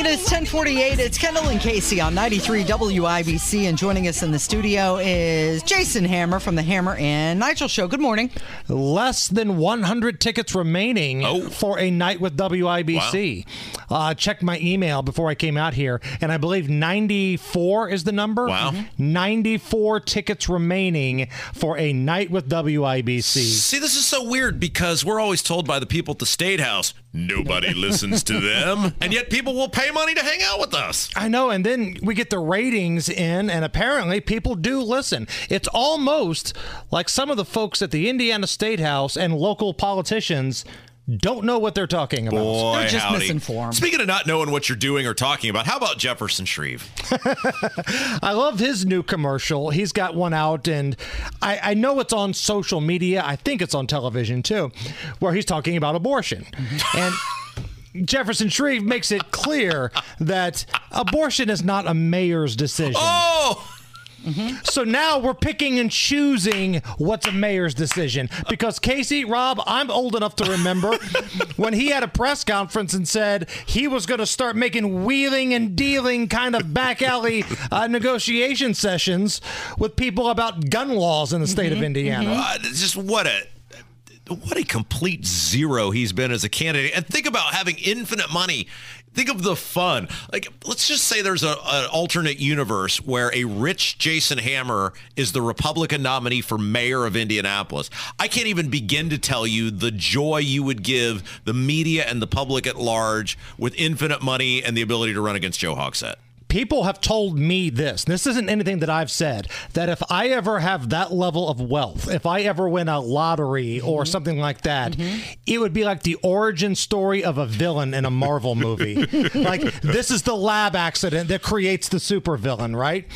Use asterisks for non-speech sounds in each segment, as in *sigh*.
It is 1048. It's Kendall and Casey on 93 WIBC. And joining us in the studio is Jason Hammer from the Hammer and Nigel Show. Good morning. Less than 100 tickets remaining Oh. for a night with WIBC. Uh, checked my email before I came out here, and I believe 94 is the number. Wow. Mhm. 94 tickets remaining for a night with WIBC. See, this is so weird because we're always told by the people at the State House, nobody listens to them. *laughs* And yet people will pay money to hang out with us. I know, and then we get the ratings in, and apparently people do listen. It's almost like some of the folks at the Indiana State House and local politicians don't know what they're talking about. Boy, They're just howdy. misinformed. Speaking of not knowing what you're doing or talking about, how about Jefferson Shreve? *laughs* I love his new commercial. He's got one out, and I, I know it's on social media. I think it's on television too, where he's talking about abortion. Mm-hmm. And Jefferson Shreve makes it clear that abortion is not a mayor's decision. Oh! So now we're picking and choosing what's a mayor's decision. Because Casey, Rob, I'm old enough to remember *laughs* when he had a press conference and said he was going to start making wheeling and dealing kind of back alley uh, negotiation sessions with people about gun laws in the state of Indiana. Uh, just what a what a complete zero he's been as a candidate. And think about having infinite money. Think of the fun. Like, let's just say there's a, an alternate universe where a rich Jason Hammer is the Republican nominee for mayor of Indianapolis. I can't even begin to tell you the joy you would give the media and the public at large with infinite money and the ability to run against Joe Hogsett. People have told me this. This isn't anything that I've said. That if I ever have that level of wealth, if I ever win a lottery or mm-hmm. something like that, mm-hmm. it would be like the origin story of a villain in a Marvel movie. *laughs* like this is the lab accident that creates the supervillain, right?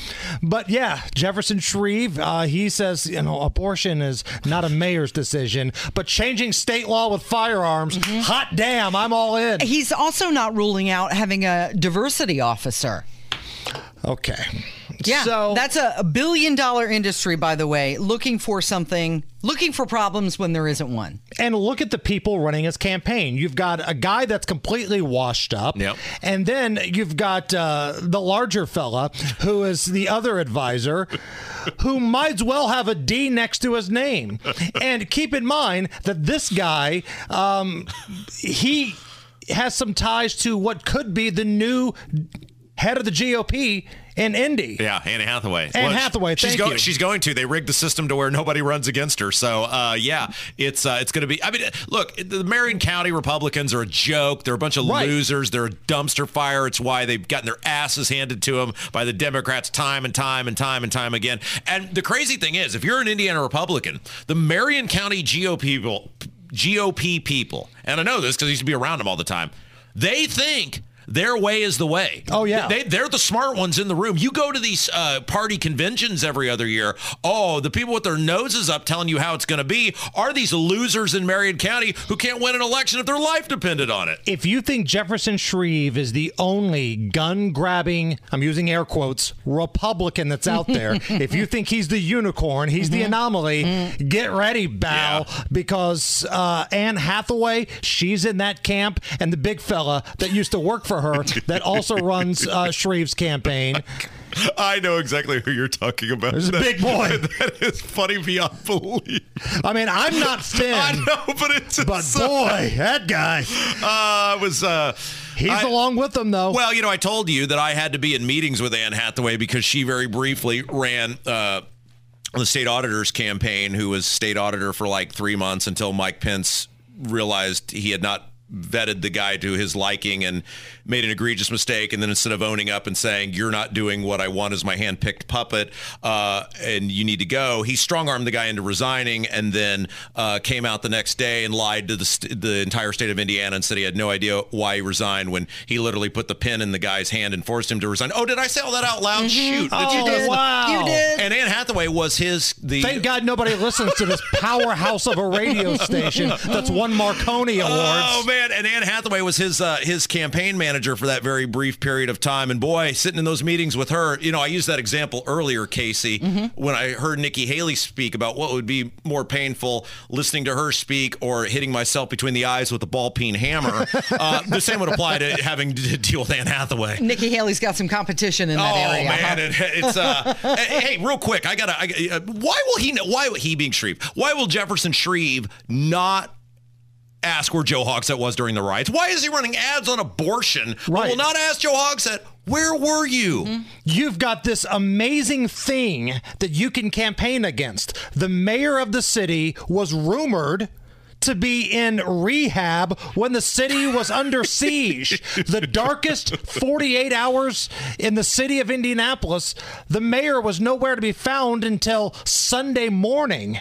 But yeah, Jefferson Shreve, uh, he says you know abortion is not a mayor's decision, but changing state law with firearms, mm-hmm. hot damn, I'm all in. He's also not ruling out having a diversity officer. Okay. Yeah, So that's a, a billion dollar industry, by the way, looking for something, looking for problems when there isn't one. and look at the people running his campaign. You've got a guy that's completely washed up, Yep. and then you've got uh, the larger fella who is the other advisor, who might as well have a D next to his name. And keep in mind that this guy, um, he has some ties to what could be the new head of the GOP in Indy. Yeah, Anne Hathaway. Anne Hathaway, She's you. She's going to. They rigged the system to where nobody runs against her. So, uh, yeah, it's uh, it's going to be. I mean, look, the Marion County Republicans are a joke. They're a bunch of Right. losers. They're a dumpster fire. It's why they've gotten their asses handed to them by the Democrats time and time and time and time again. And the crazy thing is, if you're an Indiana Republican, the Marion County GOP people, GOP people, and I know this because I used to be around them all the time. They think. Their way is the way. Oh, yeah. They, they're the smart ones in the room. You go to these uh, party conventions every other year. Oh, the people with their noses up telling you how it's going to be are these losers in Marion County who can't win an election if their life depended on it. if you think Jefferson Shreve is the only gun grabbing, I'm using air quotes, Republican that's out there, *laughs* if you think he's the unicorn, he's the anomaly, get ready, Bow, Yeah. because uh, Anne Hathaway, she's in that camp, and the big fella that used to work for her that also runs uh, Shreve's campaign. I know exactly who you're talking about. There's a big boy. *laughs* that is funny beyond belief. I mean, I'm not *laughs* thin, I know, but it's but boy, that guy, uh, was. Uh, he's I- along with them, though. Well, you know, I told you that I had to be in meetings with Anne Hathaway because she very briefly ran uh, the state auditor's campaign, who was state auditor for like three months until Mike Pence realized he had not vetted the guy to his liking and made an egregious mistake. And then instead of owning up and saying, you're not doing what I want as my hand-picked puppet uh, and you need to go, he strong-armed the guy into resigning and then uh, came out the next day and lied to the, st- the entire state of Indiana and said he had no idea why he resigned when he literally put the pen in the guy's hand and forced him to resign. Oh, did I say all that out loud? Shoot. Did you Oh, wow. You did. And Anne Hathaway was his the Thank God nobody listens to this powerhouse of a radio station that's won Marconi Awards. Oh man! And Anne Hathaway was his uh, his campaign manager for that very brief period of time. And boy, sitting in those meetings with her, you know, I used that example earlier, Casey, when I heard Nikki Haley speak about what would be more painful, listening to her speak or hitting myself between the eyes with a ball peen hammer. *laughs* uh, the same would apply to having to deal with Anne Hathaway. Nikki Haley's got some competition in that Oh area. huh? man, it, it's uh. *laughs* hey, real quick, I gotta. I, uh, why will he? Why will he being Shreve? Why will Jefferson Shreve not? Ask where Joe Hogsett was during the riots. Why is he running ads on abortion? Right. will not ask Joe Hogsett where were you? Mm-hmm. You've got this amazing thing that you can campaign against. The mayor of the city was rumored to be in rehab when the city was under *laughs* siege. the darkest 48 hours in the city of Indianapolis, the mayor was nowhere to be found until Sunday morning.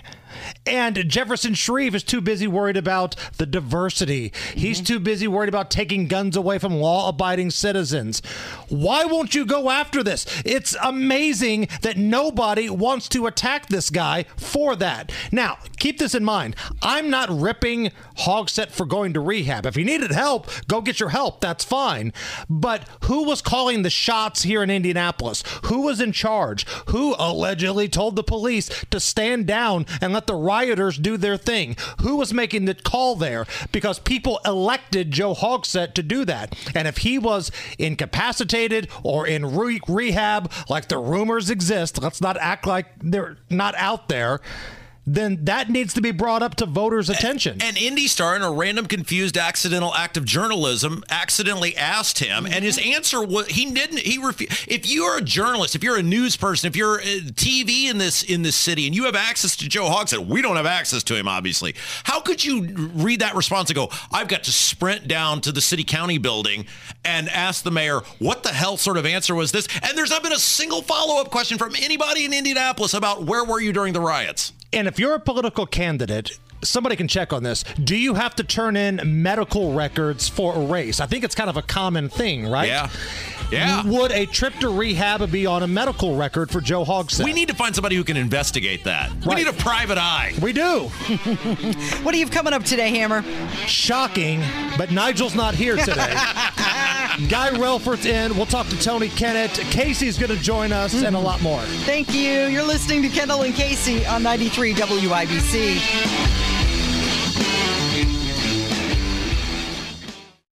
And Jefferson Shreve is too busy worried about the diversity. He's mm-hmm. too busy worried about taking guns away from law abiding citizens. Why won't you go after this? It's amazing that nobody wants to attack this guy for that. Now, keep this in mind. I'm not ripping Hogsett for going to rehab. If he needed help, go get your help. That's fine. But who was calling the shots here in Indianapolis? Who was in charge? Who allegedly told the police to stand down and let the rioters do their thing? Who was making the call there? Because people elected Joe Hogsett to do that. And if he was incapacitated or in re- rehab, like the rumors exist, let's not act like they're not out there. Then that needs to be brought up to voters' attention. An Indy Star, in a random, confused, accidental act of journalism, accidentally asked him, and his answer was he didn't. He refused. If you are a journalist, if you're a news person, if you're uh, TV in this in this city, and you have access to Joe Hogsett, we don't have access to him, obviously. How could you read that response and go, "I've got to sprint down to the city county building and ask the mayor what the hell sort of answer was this?" And there's not been a single follow up question from anybody in Indianapolis about where were you during the riots. And if you're a political candidate, somebody can check on this. Do you have to turn in medical records for a race? I think it's kind of a common thing, right? Yeah. Yeah. Would a trip to rehab be on a medical record for Joe Hogsett? We need to find somebody who can investigate that. We need a private eye. We do. *laughs* What do you have coming up today, Hammer? Shocking, but Nigel's not here today. *laughs* Guy Relford's in. We'll talk to Tony Kennett. Casey's going to join us and a mm-hmm. lot more. Thank you. You're listening to Kendall and Casey on 93 WIBC.